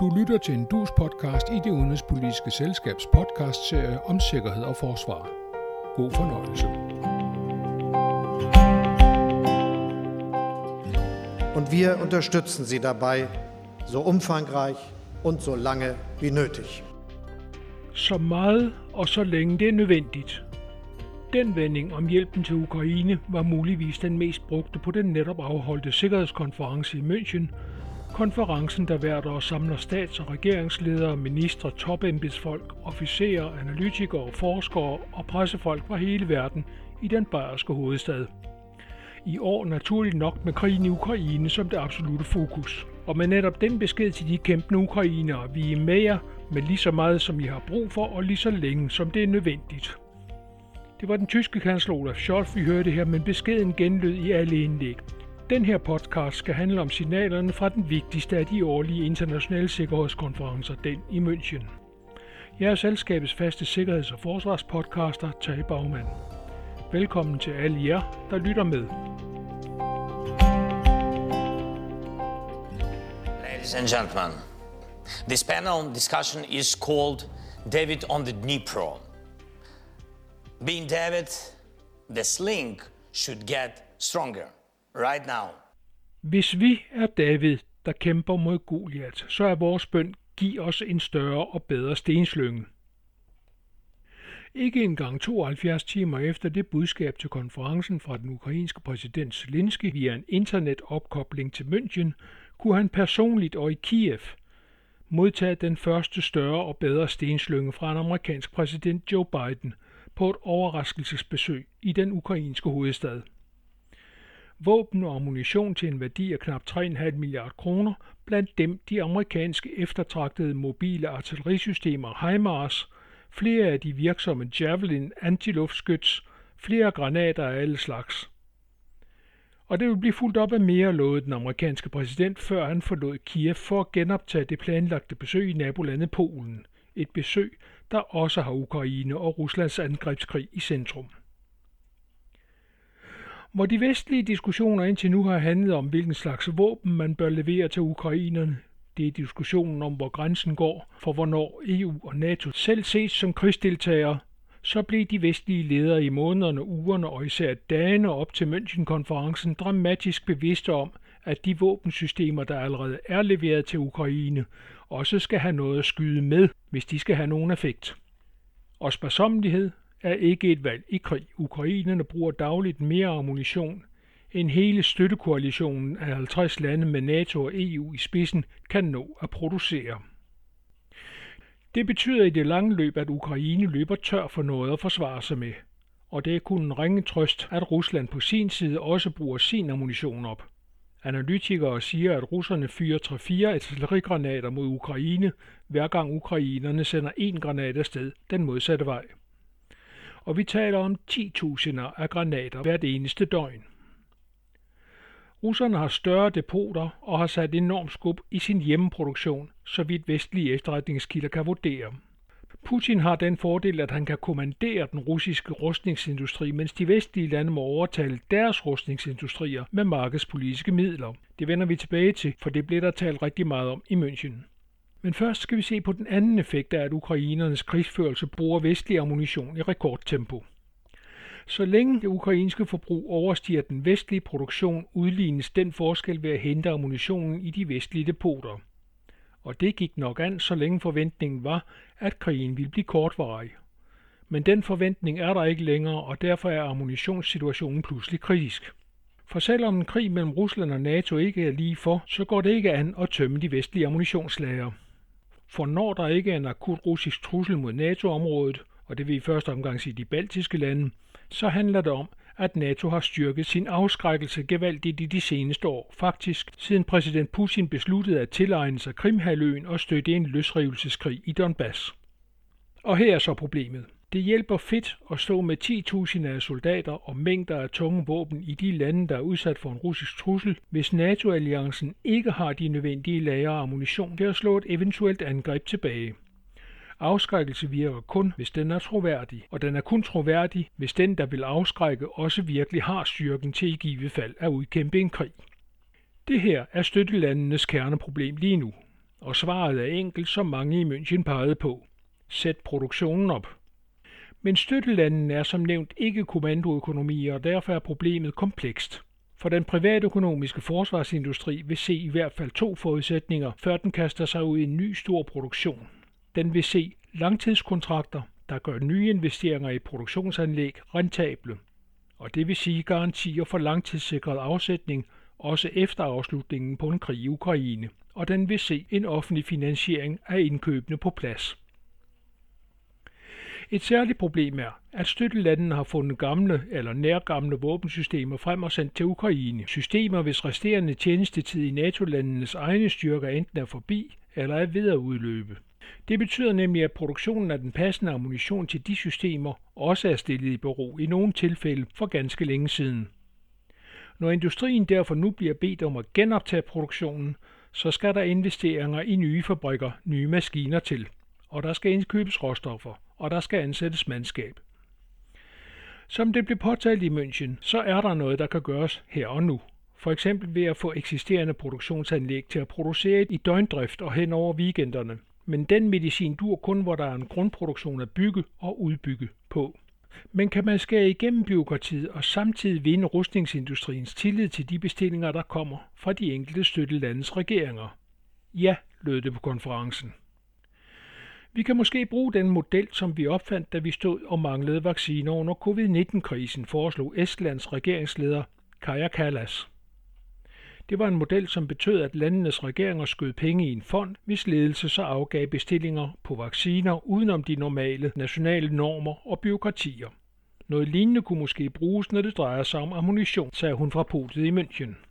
Du lytter til en dus podcast i det udenrigspolitiske selskabs podcastserie om sikkerhed og forsvar. God fornøjelse. Und wir unterstützen Sie dabei, so umfangreich und so lange wie nötig. Så meget og så længe det er nødvendigt. Den vending om hjælpen til Ukraine var muligvis den mest brugte på den netop afholdte sikkerhedskonference i München, konferencen der hvert år samler stats- og regeringsledere, ministre, topembedsfolk, officerer, analytikere, forskere og pressefolk fra hele verden i den bayerske hovedstad. I år naturligt nok med krigen i Ukraine som det absolute fokus. Og med netop den besked til de kæmpende ukrainere, vi er med jer med lige så meget som I har brug for og lige så længe som det er nødvendigt. Det var den tyske kansler Olaf Scholz, vi hørte her, men beskeden genlød i alle indlæg. Den her podcast skal handle om signalerne fra den vigtigste af de årlige internationale sikkerhedskonferencer, den i München. Jeg er selskabets faste sikkerheds- og forsvarspodcaster, Tage Bagman. Velkommen til alle jer, der lytter med. Ladies and gentlemen, this panel discussion is called David on the Dnipro. Being David, the sling should get stronger right now. Hvis vi er David, der kæmper mod Goliat, så er vores bøn, giv os en større og bedre stenslynge. Ikke engang 72 timer efter det budskab til konferencen fra den ukrainske præsident Zelensky via en internetopkobling til München, kunne han personligt og i Kiev modtage den første større og bedre stenslynge fra en amerikansk præsident Joe Biden på et overraskelsesbesøg i den ukrainske hovedstad. Våben og ammunition til en værdi af knap 3,5 milliarder kroner, blandt dem de amerikanske eftertragtede mobile artillerisystemer HIMARS, flere af de virksomme Javelin antiluftskyts, flere granater af alle slags. Og det vil blive fuldt op af mere, lovede den amerikanske præsident, før han forlod Kiev for at genoptage det planlagte besøg i nabolandet Polen. Et besøg, der også har Ukraine og Ruslands angrebskrig i centrum. Hvor de vestlige diskussioner indtil nu har handlet om, hvilken slags våben man bør levere til ukrainerne, det er diskussionen om, hvor grænsen går for hvornår EU og NATO selv ses som krigsdeltagere, så blev de vestlige ledere i månederne, ugerne og især dagene op til München-konferencen dramatisk bevidste om, at de våbensystemer, der allerede er leveret til Ukraine, også skal have noget at skyde med, hvis de skal have nogen effekt. Og sparsommelighed er ikke et valg i krig. Ukrainerne bruger dagligt mere ammunition, end hele støttekoalitionen af 50 lande med NATO og EU i spidsen kan nå at producere. Det betyder i det lange løb, at Ukraine løber tør for noget at forsvare sig med. Og det er kun en ringe trøst, at Rusland på sin side også bruger sin ammunition op. Analytikere siger, at russerne fyrer 3-4 artillerigranater mod Ukraine, hver gang ukrainerne sender en granat afsted den modsatte vej. Og vi taler om 10.000 af granater hvert eneste døgn. Russerne har større depoter og har sat enormt skub i sin hjemmeproduktion, så vidt vestlige efterretningskilder kan vurdere. Putin har den fordel, at han kan kommandere den russiske rustningsindustri, mens de vestlige lande må overtale deres rustningsindustrier med markedspolitiske midler. Det vender vi tilbage til, for det bliver der talt rigtig meget om i München. Men først skal vi se på den anden effekt af, at ukrainernes krigsførelse bruger vestlig ammunition i rekordtempo. Så længe det ukrainske forbrug overstiger den vestlige produktion, udlignes den forskel ved at hente ammunitionen i de vestlige depoter. Og det gik nok an, så længe forventningen var, at krigen ville blive kortvarig. Men den forventning er der ikke længere, og derfor er ammunitionssituationen pludselig kritisk. For selvom en krig mellem Rusland og NATO ikke er lige for, så går det ikke an at tømme de vestlige ammunitionslager. For når der ikke er en akut russisk trussel mod NATO-området, og det vil i første omgang sige de baltiske lande, så handler det om, at NATO har styrket sin afskrækkelse gevaldigt i de seneste år, faktisk siden præsident Putin besluttede at tilegne sig Krimhaløen og støtte en løsrivelseskrig i Donbass. Og her er så problemet. Det hjælper fedt at stå med 10.000 af soldater og mængder af tunge våben i de lande, der er udsat for en russisk trussel, hvis NATO-alliancen ikke har de nødvendige lager af ammunition til at slå et eventuelt angreb tilbage. Afskrækkelse virker kun, hvis den er troværdig, og den er kun troværdig, hvis den, der vil afskrække, også virkelig har styrken til i givet fald at udkæmpe en krig. Det her er støttelandenes kerneproblem lige nu. og svaret er enkelt, som mange i München pegede på. Sæt produktionen op. Men støttelandene er som nævnt ikke kommandoøkonomier, og derfor er problemet komplekst. For den privatøkonomiske forsvarsindustri vil se i hvert fald to forudsætninger, før den kaster sig ud i en ny stor produktion. Den vil se langtidskontrakter, der gør nye investeringer i produktionsanlæg rentable, og det vil sige garantier for langtidssikret afsætning også efter afslutningen på en krig i Ukraine, og den vil se en offentlig finansiering af indkøbene på plads. Et særligt problem er, at støttelandene har fundet gamle eller nærgamle våbensystemer frem og sendt til Ukraine. Systemer, hvis resterende tjenestetid i NATO-landenes egne styrker enten er forbi eller er ved at udløbe. Det betyder nemlig, at produktionen af den passende ammunition til de systemer også er stillet i bero i nogle tilfælde for ganske længe siden. Når industrien derfor nu bliver bedt om at genoptage produktionen, så skal der investeringer i nye fabrikker, nye maskiner til, og der skal indkøbes råstoffer, og der skal ansættes mandskab. Som det blev påtalt i München, så er der noget, der kan gøres her og nu. For eksempel ved at få eksisterende produktionsanlæg til at producere i døgndrift og hen over weekenderne. Men den medicin dur kun, hvor der er en grundproduktion at bygge og udbygge på. Men kan man skære igennem byråkratiet og samtidig vinde rustningsindustriens tillid til de bestillinger, der kommer fra de enkelte støttelandes regeringer? Ja, lød det på konferencen. Vi kan måske bruge den model, som vi opfandt, da vi stod og manglede vacciner under covid-19-krisen, foreslog Estlands regeringsleder Kaja Kallas. Det var en model, som betød, at landenes regeringer skød penge i en fond, hvis ledelse så afgav bestillinger på vacciner udenom de normale nationale normer og byråkratier. Noget lignende kunne måske bruges, når det drejer sig om ammunition, sagde hun fra podiet i München.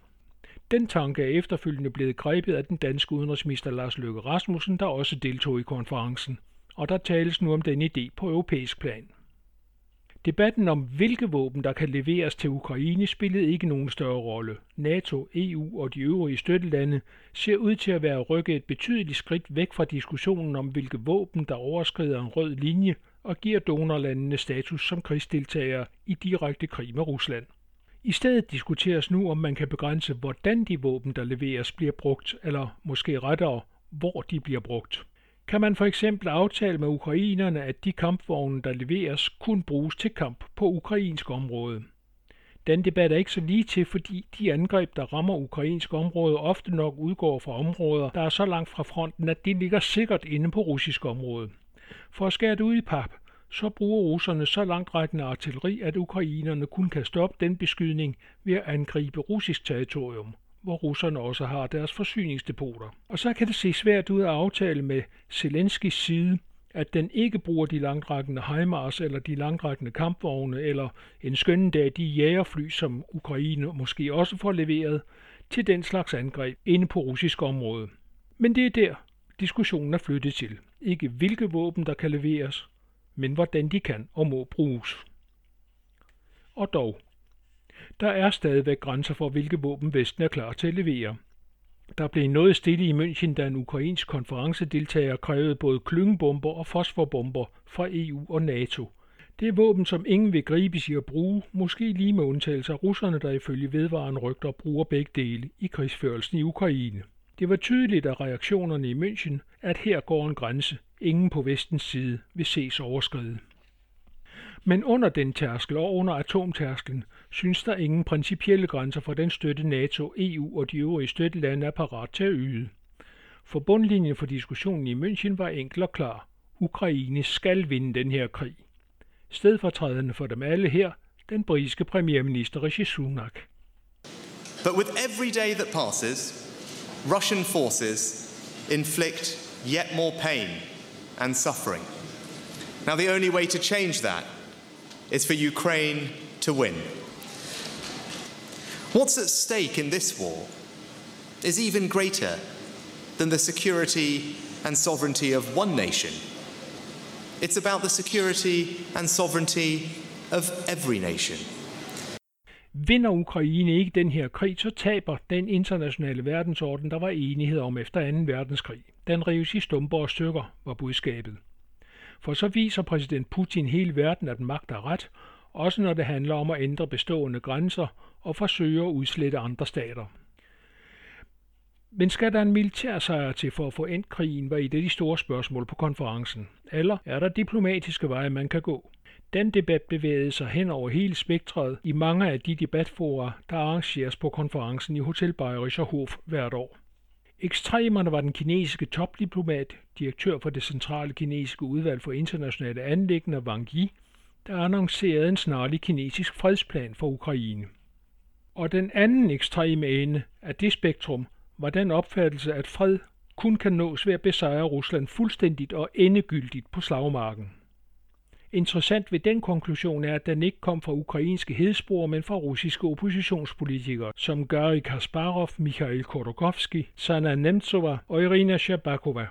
Den tanke er efterfølgende blevet grebet af den danske udenrigsminister Lars Løkke Rasmussen, der også deltog i konferencen, og der tales nu om den idé på europæisk plan. Debatten om, hvilke våben der kan leveres til Ukraine, spillede ikke nogen større rolle. NATO, EU og de øvrige støttelande ser ud til at være rykket et betydeligt skridt væk fra diskussionen om, hvilke våben der overskrider en rød linje og giver donorlandene status som krigsdeltagere i direkte krig med Rusland. I stedet diskuteres nu, om man kan begrænse, hvordan de våben, der leveres, bliver brugt, eller måske rettere, hvor de bliver brugt. Kan man for eksempel aftale med ukrainerne, at de kampvogne, der leveres, kun bruges til kamp på ukrainsk område? Den debat er ikke så lige til, fordi de angreb, der rammer ukrainsk område, ofte nok udgår fra områder, der er så langt fra fronten, at de ligger sikkert inde på russisk område. For at skære det ud i pap, så bruger russerne så langtrækkende artilleri, at ukrainerne kun kan stoppe den beskydning ved at angribe russisk territorium, hvor russerne også har deres forsyningsdepoter. Og så kan det se svært ud at aftale med Zelenskis side, at den ikke bruger de langtrækkende HIMARS eller de langtrækkende kampvogne eller en skønne dag de jægerfly, som Ukraine måske også får leveret, til den slags angreb inde på russisk område. Men det er der, diskussionen er flyttet til. Ikke hvilke våben, der kan leveres, men hvordan de kan og må bruges. Og dog, der er stadigvæk grænser for, hvilke våben Vesten er klar til at levere. Der blev noget stille i München, da en ukrainsk konferencedeltager krævede både klyngebomber og fosforbomber fra EU og NATO. Det er våben, som ingen vil gribe sig at bruge, måske lige med undtagelse af russerne, der ifølge vedvarende rygter bruger begge dele i krigsførelsen i Ukraine. Det var tydeligt af reaktionerne i München, at her går en grænse, ingen på vestens side vil ses overskride. Men under den tærskel og under atomtærsklen synes der ingen principielle grænser for den støtte NATO, EU og de øvrige støttelande er parat til at yde. For bundlinjen for diskussionen i München var enkel og klar. Ukraine skal vinde den her krig. Stedfortrædende for dem alle her, den britiske premierminister Rishi Sunak. But with every day that passes, Russian forces inflict yet more pain and suffering. Now, the only way to change that is for Ukraine to win. What's at stake in this war is even greater than the security and sovereignty of one nation. It's about the security and sovereignty of every nation. Vinder Ukraine ikke den her krig, så taber den internationale verdensorden, der var enighed om efter 2. verdenskrig. Den rives i stumper og stykker, var budskabet. For så viser præsident Putin hele verden, at magt er ret, også når det handler om at ændre bestående grænser og forsøge at udslette andre stater. Men skal der en militær sejr til for at få endt krigen, var et af de store spørgsmål på konferencen. Eller er der diplomatiske veje, man kan gå? Den debat bevægede sig hen over hele spektret i mange af de debatforer, der arrangeres på konferencen i Hotel Bayerischer Hof hvert år. Ekstremerne var den kinesiske topdiplomat, direktør for det centrale kinesiske udvalg for internationale anlæggende Wang Yi, der annoncerede en snarlig kinesisk fredsplan for Ukraine. Og den anden ekstreme ende af det spektrum var den opfattelse, at fred kun kan nås ved at besejre Rusland fuldstændigt og endegyldigt på slagmarken. Interessant ved den konklusion er, at den ikke kom fra ukrainske hedspor, men fra russiske oppositionspolitikere, som Garry Kasparov, Mikhail Khodorkovsky, Sana Nemtsova og Irina Shabakova.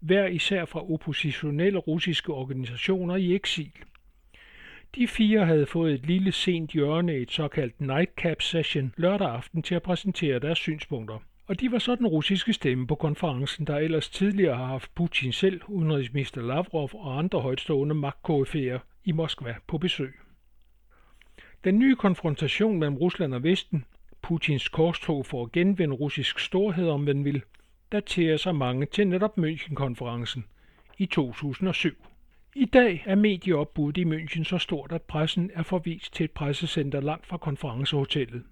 Hver især fra oppositionelle russiske organisationer i eksil. De fire havde fået et lille sent hjørne i et såkaldt nightcap session lørdag aften til at præsentere deres synspunkter. Og de var så den russiske stemme på konferencen, der ellers tidligere har haft Putin selv, udenrigsminister Lavrov og andre højtstående magtkoryfæer i Moskva på besøg. Den nye konfrontation mellem Rusland og Vesten, Putins korstog for at genvinde russisk storhed, om man vil, daterer sig mange til netop München-konferencen i 2007. I dag er medieopbuddet i München så stort, at pressen er forvist til et pressecenter langt fra konferencehotellet.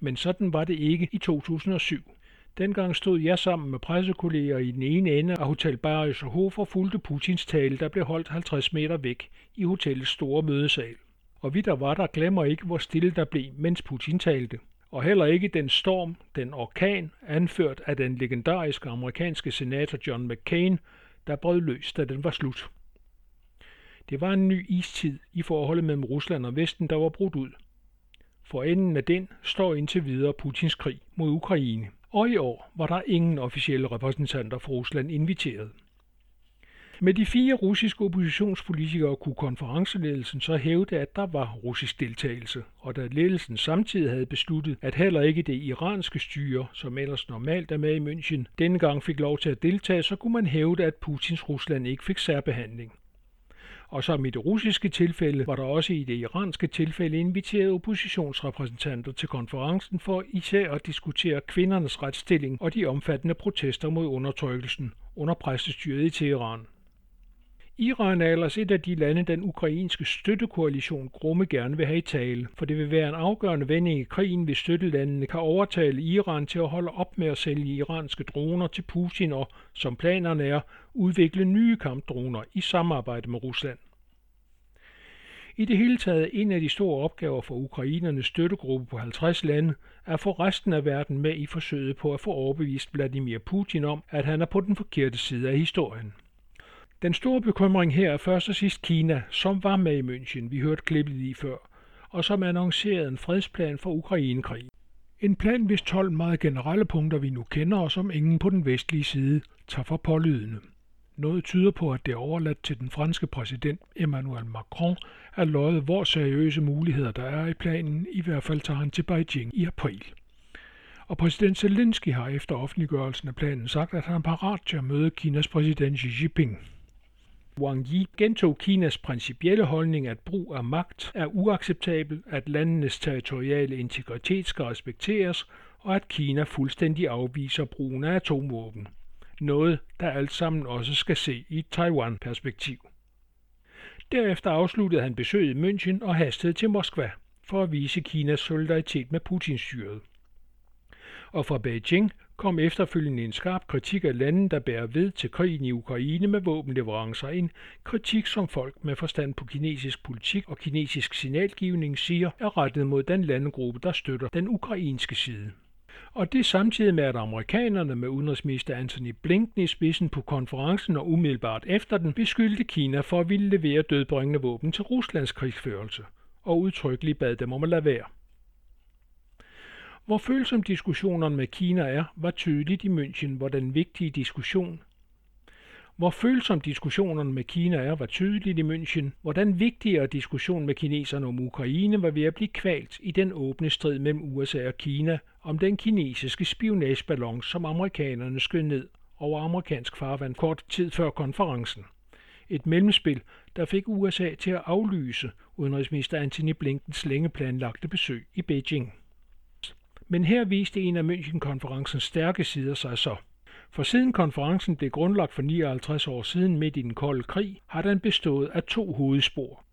Men sådan var det ikke i 2007. Dengang stod jeg sammen med pressekolleger i den ene ende af Hotel Bayerischer Hof og fulgte Putins tale, der blev holdt 50 meter væk i hotellets store mødesal. Og vi der var der glemmer ikke, hvor stille der blev, mens Putin talte. Og heller ikke den storm, den orkan, anført af den legendariske amerikanske senator John McCain, der brød løs, da den var slut. Det var en ny istid i forholdet mellem Rusland og Vesten, der var brudt ud. For enden af den står indtil videre Putins krig mod Ukraine og i år var der ingen officielle repræsentanter fra Rusland inviteret. Med de fire russiske oppositionspolitikere kunne konferenceledelsen så hævde, at der var russisk deltagelse, og da ledelsen samtidig havde besluttet, at heller ikke det iranske styre, som ellers normalt er med i München, denne gang fik lov til at deltage, så kunne man hævde, at Putins Rusland ikke fik særbehandling. Og som i det russiske tilfælde var der også i det iranske tilfælde inviteret oppositionsrepræsentanter til konferencen for især at diskutere kvindernes retsstilling og de omfattende protester mod undertrykkelsen under præstestyret i Teheran. Iran er ellers et af de lande, den ukrainske støttekoalition grumme gerne vil have i tale, for det vil være en afgørende vending i krigen, hvis støttelandene kan overtale Iran til at holde op med at sælge iranske droner til Putin og, som planerne er, udvikle nye kampdroner i samarbejde med Rusland. I det hele taget en af de store opgaver for ukrainernes støttegruppe på 50 lande er at få resten af verden med i forsøget på at få overbevist Vladimir Putin om, at han er på den forkerte side af historien. Den store bekymring her er først og sidst Kina, som var med i München, vi hørte klippet lige før, og som annoncerede en fredsplan for Ukrainekrig. En plan, hvis 12 meget generelle punkter vi nu kender, og som ingen på den vestlige side tager for pålydende. Noget tyder på, at det er overladt til den franske præsident Emmanuel Macron at løje, hvor seriøse muligheder der er i planen. I hvert fald tager han til Beijing i april. Og præsident Zelensky har efter offentliggørelsen af planen sagt, at han er parat til at møde Kinas præsident Xi Jinping. Wang Yi gentog Kinas principielle holdning, at brug af magt er uacceptabel, at landenes territoriale integritet skal respekteres, og at Kina fuldstændig afviser brugen af atomvåben. Noget, der alt sammen også skal se i et Taiwan-perspektiv. Derefter afsluttede han besøget i München og hastede til Moskva for at vise Kinas solidaritet med Putinstyret. Og fra Beijing kom efterfølgende en skarp kritik af lande, der bærer ved til krigen i Ukraine med våbenleverancer. En kritik, som folk med forstand på kinesisk politik og kinesisk signalgivning siger er rettet mod den landegruppe, der støtter den ukrainske side. Og det samtidig med, at amerikanerne med udenrigsminister Anthony Blinken i spidsen på konferencen og umiddelbart efter den beskyldte Kina for at ville levere dødbringende våben til Ruslands krigsførelse og udtrykkeligt bad dem om at lade være. Hvor følsom diskussionerne med Kina er, var tydeligt i München, hvor den vigtige diskussion hvor følsom diskussionerne med Kina er, var tydeligt i München, hvordan vigtigere diskussion med kineserne om Ukraine var ved at blive kvalt i den åbne strid mellem USA og Kina om den kinesiske spionageballon, som amerikanerne skød ned over amerikansk farvand kort tid før konferencen. Et mellemspil, der fik USA til at aflyse udenrigsminister Antony Blinkens længe planlagte besøg i Beijing. Men her viste en af München-konferencens stærke sider sig så. For siden konferencen blev grundlagt for 59 år siden midt i den kolde krig, har den bestået af to hovedspor.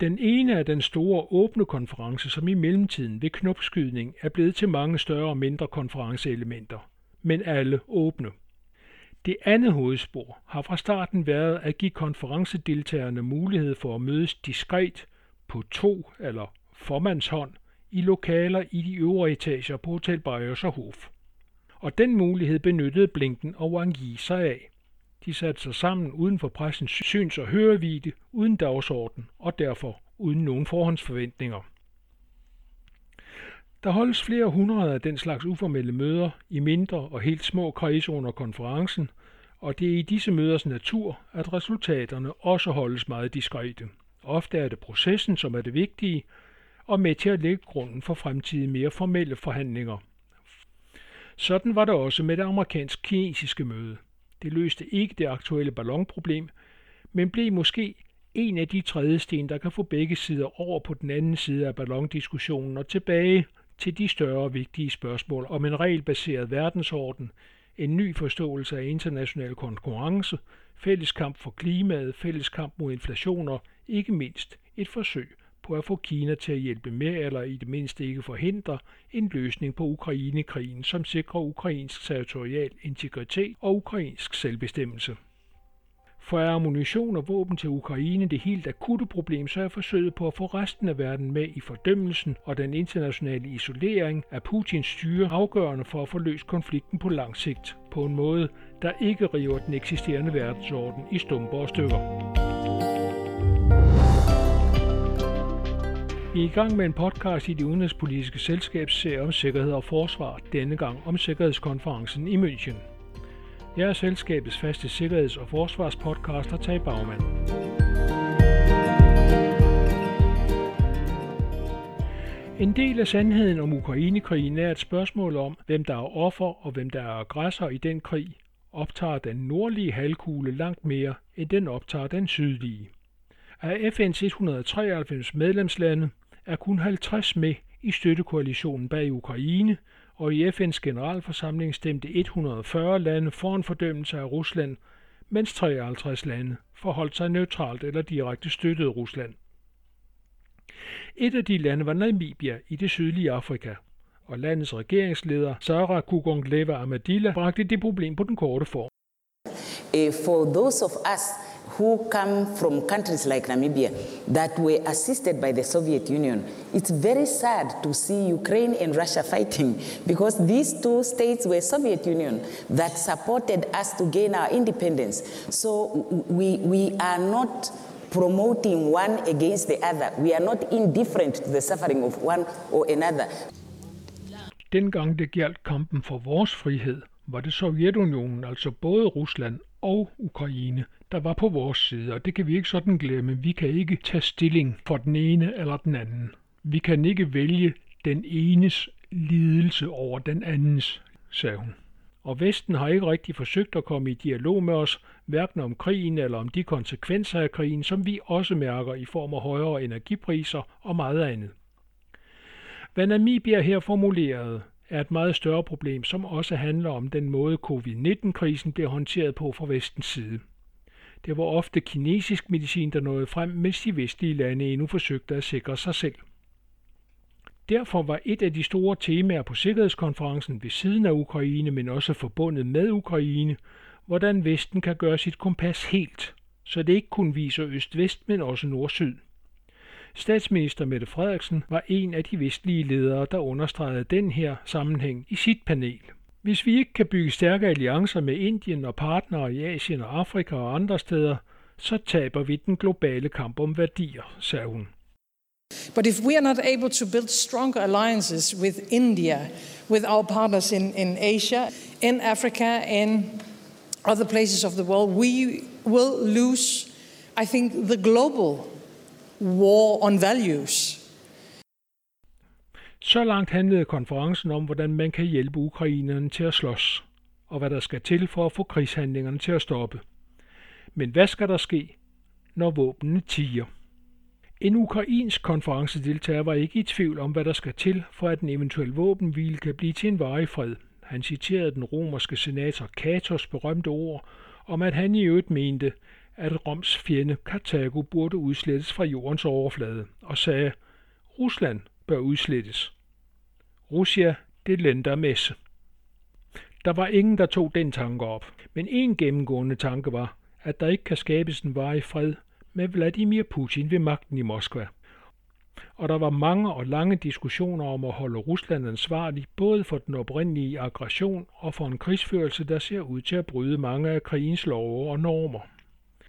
Den ene er den store åbne konference, som i mellemtiden ved knopskydning er blevet til mange større og mindre konferenceelementer, men alle åbne. Det andet hovedspor har fra starten været at give konferencedeltagerne mulighed for at mødes diskret på to eller formandshånd i lokaler i de øvre etager på Hotel Bajers og Hof. Og den mulighed benyttede Blinken og Wang Yi sig af. De satte sig sammen uden for pressens syns- og hørevide, uden dagsorden og derfor uden nogen forhåndsforventninger. Der holdes flere hundrede af den slags uformelle møder i mindre og helt små kredse under konferencen, og det er i disse møders natur, at resultaterne også holdes meget diskrete. Ofte er det processen, som er det vigtige, og med til at lægge grunden for fremtidige mere formelle forhandlinger. Sådan var det også med det amerikansk-kinesiske møde. Det løste ikke det aktuelle ballonproblem, men blev måske en af de trædesten, der kan få begge sider over på den anden side af ballondiskussionen og tilbage til de større vigtige spørgsmål om en regelbaseret verdensorden, en ny forståelse af international konkurrence, fælles kamp for klimaet, fælles kamp mod inflationer, ikke mindst et forsøg på at få Kina til at hjælpe med eller i det mindste ikke forhindre en løsning på Ukrainekrigen, som sikrer ukrainsk territorial integritet og ukrainsk selvbestemmelse. For er ammunition og våben til Ukraine det helt akutte problem, så er forsøget på at få resten af verden med i fordømmelsen og den internationale isolering af Putins styre afgørende for at få løst konflikten på lang sigt, på en måde, der ikke river den eksisterende verdensorden i stumper og stykker. Vi er i gang med en podcast i det udenrigspolitiske selskabs serie om sikkerhed og forsvar, denne gang om Sikkerhedskonferencen i München. Jeg er selskabets faste sikkerheds- og forsvarspodcaster Tag Bagman. En del af sandheden om Ukrainekrigen er et spørgsmål om, hvem der er offer og hvem der er aggressor i den krig, optager den nordlige halvkugle langt mere, end den optager den sydlige. Af FN's 193 medlemslande er kun 50 med i støttekoalitionen bag Ukraine, og i FN's generalforsamling stemte 140 lande for en fordømmelse af Rusland, mens 53 lande forholdt sig neutralt eller direkte støttede Rusland. Et af de lande var Namibia i det sydlige Afrika, og landets regeringsleder Sarah Kugongleva Amadila bragte det problem på den korte form. Eh, for those of us who come from countries like Namibia that were assisted by the Soviet Union. It's very sad to see Ukraine and Russia fighting because these two states were Soviet Union that supported us to gain our independence. So we, we are not promoting one against the other. We are not indifferent to the suffering of one or another. Dengang det galt kampen for vores frihed, var det Sovjetunionen, altså både Rusland og Ukraine, der var på vores side, og det kan vi ikke sådan glemme. Vi kan ikke tage stilling for den ene eller den anden. Vi kan ikke vælge den enes lidelse over den andens, sagde hun. Og Vesten har ikke rigtig forsøgt at komme i dialog med os, hverken om krigen eller om de konsekvenser af krigen, som vi også mærker i form af højere energipriser og meget andet. Hvad Namibia her formulerede, er et meget større problem, som også handler om den måde covid-19-krisen bliver håndteret på fra vestens side. Det var ofte kinesisk medicin, der nåede frem, mens de vestlige lande endnu forsøgte at sikre sig selv. Derfor var et af de store temaer på Sikkerhedskonferencen ved siden af Ukraine, men også forbundet med Ukraine, hvordan Vesten kan gøre sit kompas helt, så det ikke kun viser øst-vest, men også nord-syd. Statsminister Mette Frederiksen var en af de vestlige ledere, der understregede den her sammenhæng i sit panel. Hvis vi ikke kan bygge stærke alliancer med Indien og partnere i Asien og Afrika og andre steder, så taber vi den globale kamp om værdier, sagde hun. But if we are not able to build stronger alliances with India, with our partners in, in Asia, in Africa, and other places of the world, we will lose, I think, the global war on values. Så langt handlede konferencen om, hvordan man kan hjælpe ukrainerne til at slås, og hvad der skal til for at få krigshandlingerne til at stoppe. Men hvad skal der ske, når våbnene tiger? En ukrainsk konferencedeltager var ikke i tvivl om, hvad der skal til, for at en eventuel våbenhvile kan blive til en varig fred. Han citerede den romerske senator Catos berømte ord om, at han i øvrigt mente, at Roms fjende Karthago burde udslettes fra jordens overflade, og sagde, Rusland bør udslettes. Russia, det lænder messe. Der var ingen, der tog den tanke op, men en gennemgående tanke var, at der ikke kan skabes en varig fred med Vladimir Putin ved magten i Moskva. Og der var mange og lange diskussioner om at holde Rusland ansvarlig både for den oprindelige aggression og for en krigsførelse, der ser ud til at bryde mange af krigens love og normer.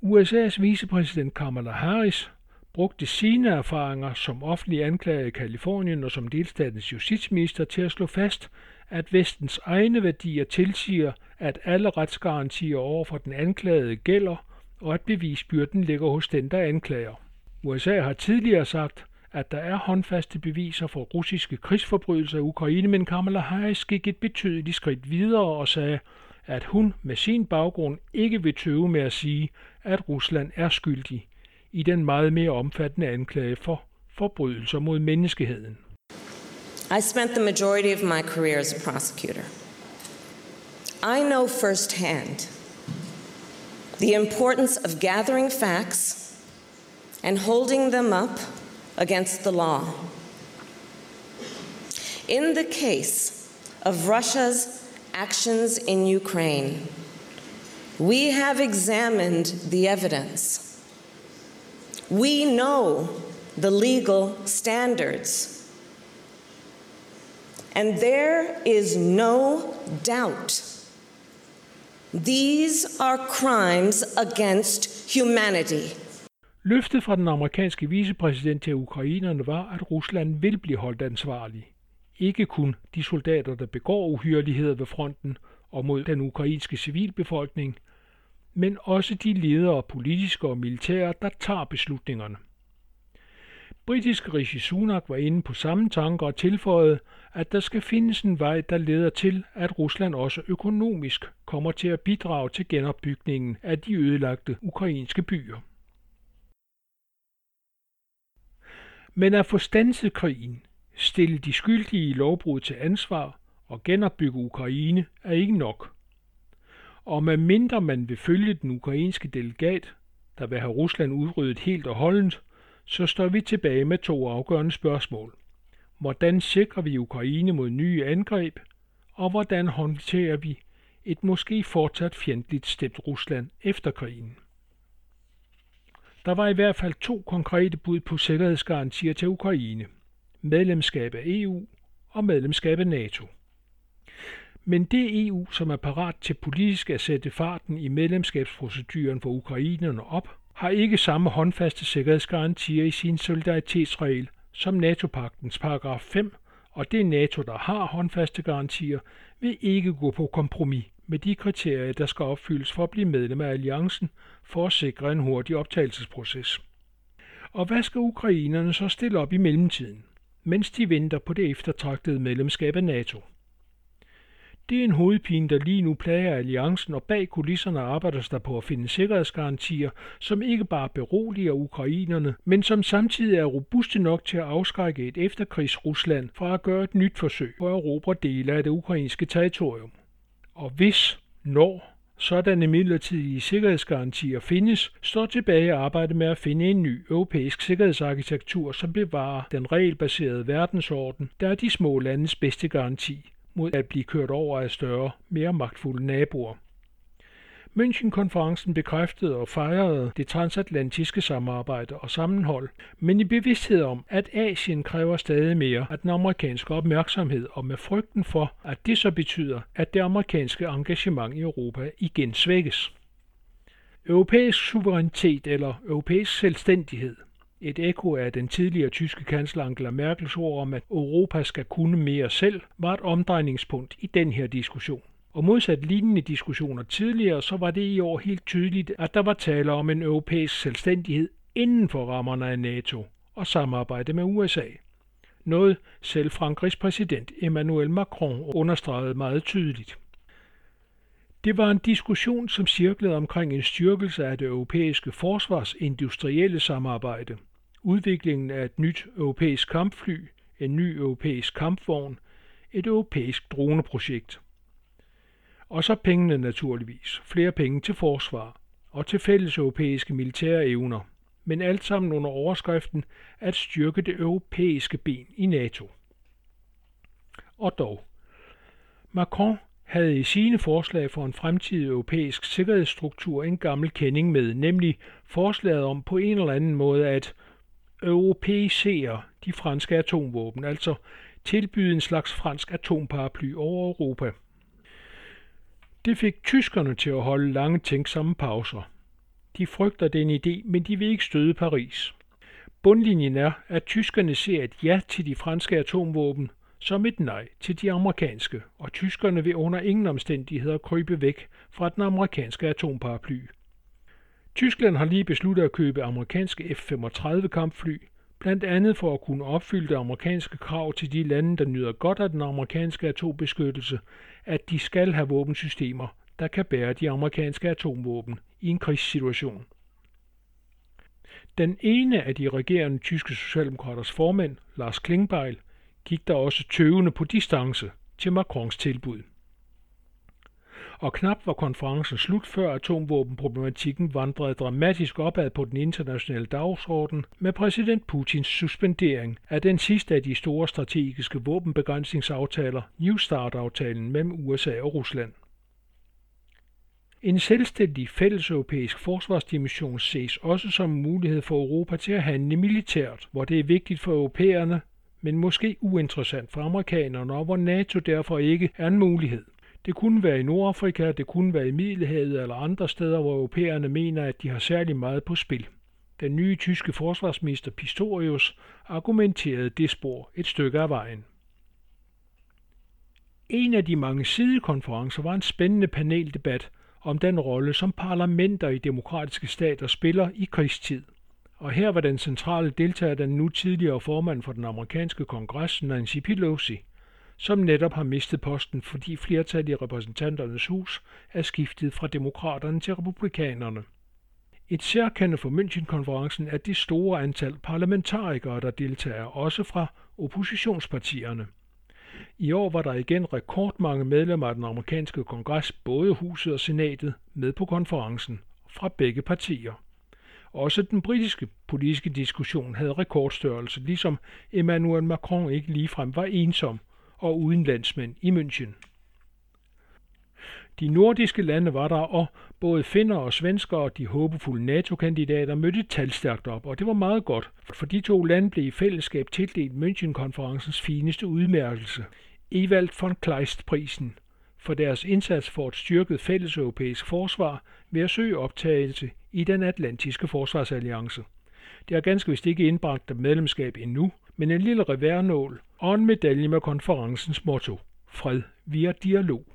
USA's vicepræsident Kamala Harris brugte sine erfaringer som offentlig anklager i Kalifornien og som delstatens justitsminister til at slå fast, at vestens egne værdier tilsiger, at alle retsgarantier over for den anklagede gælder, og at bevisbyrden ligger hos den, der anklager. USA har tidligere sagt, at der er håndfaste beviser for russiske krigsforbrydelser i Ukraine, men Kamala Harris gik et betydeligt skridt videre og sagde, at hun med sin baggrund ikke vil tøve med at sige, at Rusland er skyldig i den meget mere omfattende anklage for forbrydelser mod menneskeheden. I spent the majority of my career as a prosecutor. I know firsthand the importance of gathering facts and holding them up against the law. In the case of Russia's actions in Ukraine, we have examined the evidence. We know the legal standards. And there is no doubt these are crimes against humanity. Løftet fra den amerikanske vicepræsident til ukrainerne var, at Rusland vil blive holdt ansvarlig. Ikke kun de soldater, der begår uhyreligheder ved fronten og mod den ukrainske civilbefolkning, men også de ledere, politiske og militære, der tager beslutningerne. Britiske Rishi Sunak var inde på samme tanker og tilføjede, at der skal findes en vej, der leder til, at Rusland også økonomisk kommer til at bidrage til genopbygningen af de ødelagte ukrainske byer. Men at få stanset krigen, stille de skyldige i lovbrud til ansvar og genopbygge Ukraine er ikke nok. Og med mindre man vil følge den ukrainske delegat, der vil have Rusland udryddet helt og holdent, så står vi tilbage med to afgørende spørgsmål. Hvordan sikrer vi Ukraine mod nye angreb, og hvordan håndterer vi et måske fortsat fjendtligt stemt Rusland efter krigen? Der var i hvert fald to konkrete bud på sikkerhedsgarantier til Ukraine. Medlemskab af EU og medlemskab af NATO. Men det EU, som er parat til politisk at sætte farten i medlemskabsproceduren for ukrainerne op, har ikke samme håndfaste sikkerhedsgarantier i sin solidaritetsregel som NATO-pagtens paragraf 5, og det NATO, der har håndfaste garantier, vil ikke gå på kompromis med de kriterier, der skal opfyldes for at blive medlem af alliancen for at sikre en hurtig optagelsesproces. Og hvad skal ukrainerne så stille op i mellemtiden, mens de venter på det eftertragtede medlemskab af NATO? Det er en hovedpine, der lige nu plager alliancen, og bag kulisserne arbejdes der på at finde sikkerhedsgarantier, som ikke bare beroliger ukrainerne, men som samtidig er robuste nok til at afskrække et efterkrigs Rusland fra at gøre et nyt forsøg på at erobre dele af det ukrainske territorium. Og hvis, når sådanne midlertidige sikkerhedsgarantier findes, står tilbage at arbejde med at finde en ny europæisk sikkerhedsarkitektur, som bevarer den regelbaserede verdensorden, der er de små landes bedste garanti mod at blive kørt over af større, mere magtfulde naboer. Münchenkonferencen bekræftede og fejrede det transatlantiske samarbejde og sammenhold, men i bevidsthed om, at Asien kræver stadig mere af den amerikanske opmærksomhed og med frygten for, at det så betyder, at det amerikanske engagement i Europa igen svækkes. Europæisk suverænitet eller europæisk selvstændighed et ekko af den tidligere tyske kansler Angela Merkels ord om, at Europa skal kunne mere selv, var et omdrejningspunkt i den her diskussion. Og modsat lignende diskussioner tidligere, så var det i år helt tydeligt, at der var tale om en europæisk selvstændighed inden for rammerne af NATO og samarbejde med USA. Noget selv Frankrigs præsident Emmanuel Macron understregede meget tydeligt. Det var en diskussion, som cirklede omkring en styrkelse af det europæiske forsvarsindustrielle samarbejde – udviklingen af et nyt europæisk kampfly, en ny europæisk kampvogn, et europæisk droneprojekt. Og så pengene naturligvis. Flere penge til forsvar og til fælles europæiske militære evner. Men alt sammen under overskriften at styrke det europæiske ben i NATO. Og dog. Macron havde i sine forslag for en fremtidig europæisk sikkerhedsstruktur en gammel kending med, nemlig forslaget om på en eller anden måde at europæisere de franske atomvåben, altså tilbyde en slags fransk atomparaply over Europa. Det fik tyskerne til at holde lange tænksomme pauser. De frygter den idé, men de vil ikke støde Paris. Bundlinjen er, at tyskerne ser et ja til de franske atomvåben som et nej til de amerikanske, og tyskerne vil under ingen omstændigheder krybe væk fra den amerikanske atomparaply. Tyskland har lige besluttet at købe amerikanske F-35 kampfly, blandt andet for at kunne opfylde det amerikanske krav til de lande, der nyder godt af den amerikanske atombeskyttelse, at de skal have våbensystemer, der kan bære de amerikanske atomvåben i en krigssituation. Den ene af de regerende tyske socialdemokraters formænd, Lars Klingbeil, gik der også tøvende på distance til Macrons tilbud. Og knap var konferencen slut, før atomvåbenproblematikken vandrede dramatisk opad på den internationale dagsorden med præsident Putins suspendering af den sidste af de store strategiske våbenbegrænsningsaftaler, New Start-aftalen mellem USA og Rusland. En selvstændig fælleseuropæisk forsvarsdimension ses også som en mulighed for Europa til at handle militært, hvor det er vigtigt for europæerne men måske uinteressant for amerikanerne, og hvor NATO derfor ikke er en mulighed. Det kunne være i Nordafrika, det kunne være i Middelhavet eller andre steder, hvor europæerne mener, at de har særlig meget på spil. Den nye tyske forsvarsminister Pistorius argumenterede det spor et stykke af vejen. En af de mange sidekonferencer var en spændende paneldebat om den rolle, som parlamenter i demokratiske stater spiller i krigstid – og her var den centrale deltager den nu tidligere formand for den amerikanske kongres, Nancy Pelosi, som netop har mistet posten, fordi flertallet i repræsentanternes hus er skiftet fra demokraterne til republikanerne. Et særkende for München-konferencen er det store antal parlamentarikere, der deltager, også fra oppositionspartierne. I år var der igen rekordmange medlemmer af den amerikanske kongres, både huset og senatet, med på konferencen, fra begge partier. Også den britiske politiske diskussion havde rekordstørrelse, ligesom Emmanuel Macron ikke ligefrem var ensom og uden landsmænd i München. De nordiske lande var der, og både finner og svenskere og de håbefulde NATO-kandidater mødte talstærkt op, og det var meget godt, for de to lande blev i fællesskab tildelt München-konferencens fineste udmærkelse, Ewald von Kleist-prisen, for deres indsats for et styrket fælles europæisk forsvar ved at søge optagelse i den atlantiske forsvarsalliance. Det har ganske vist ikke indbragt medlemskab endnu, men en lille reværnål og en medalje med konferencens motto, fred via dialog.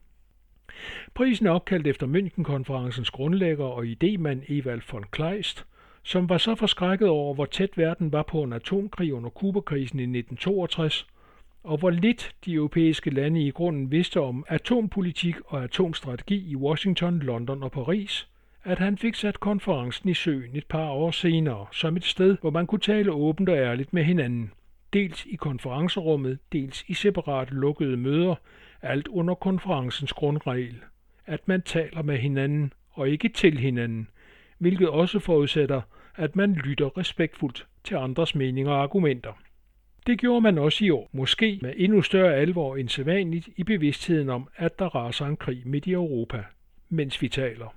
Prisen er opkaldt efter Münchenkonferencens grundlægger og idemand Evald von Kleist, som var så forskrækket over, hvor tæt verden var på en atomkrig under Kubakrisen i 1962, og hvor lidt de europæiske lande i grunden vidste om atompolitik og atomstrategi i Washington, London og Paris, at han fik sat konferencen i søen et par år senere som et sted, hvor man kunne tale åbent og ærligt med hinanden. Dels i konferencerummet, dels i separate lukkede møder, alt under konferencens grundregel. At man taler med hinanden og ikke til hinanden, hvilket også forudsætter, at man lytter respektfuldt til andres meninger og argumenter. Det gjorde man også i år, måske med endnu større alvor end sædvanligt i bevidstheden om, at der raser en krig midt i Europa, mens vi taler.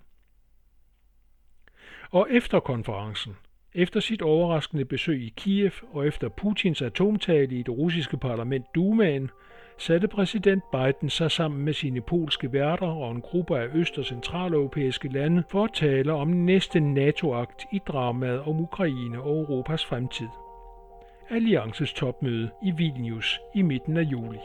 Og efter konferencen, efter sit overraskende besøg i Kiev og efter Putins atomtale i det russiske parlament Dumaen, satte præsident Biden sig sammen med sine polske værter og en gruppe af øst- og centraleuropæiske lande for at tale om næste NATO-akt i dramaet om Ukraine og Europas fremtid. Alliances topmøde i Vilnius i midten af juli.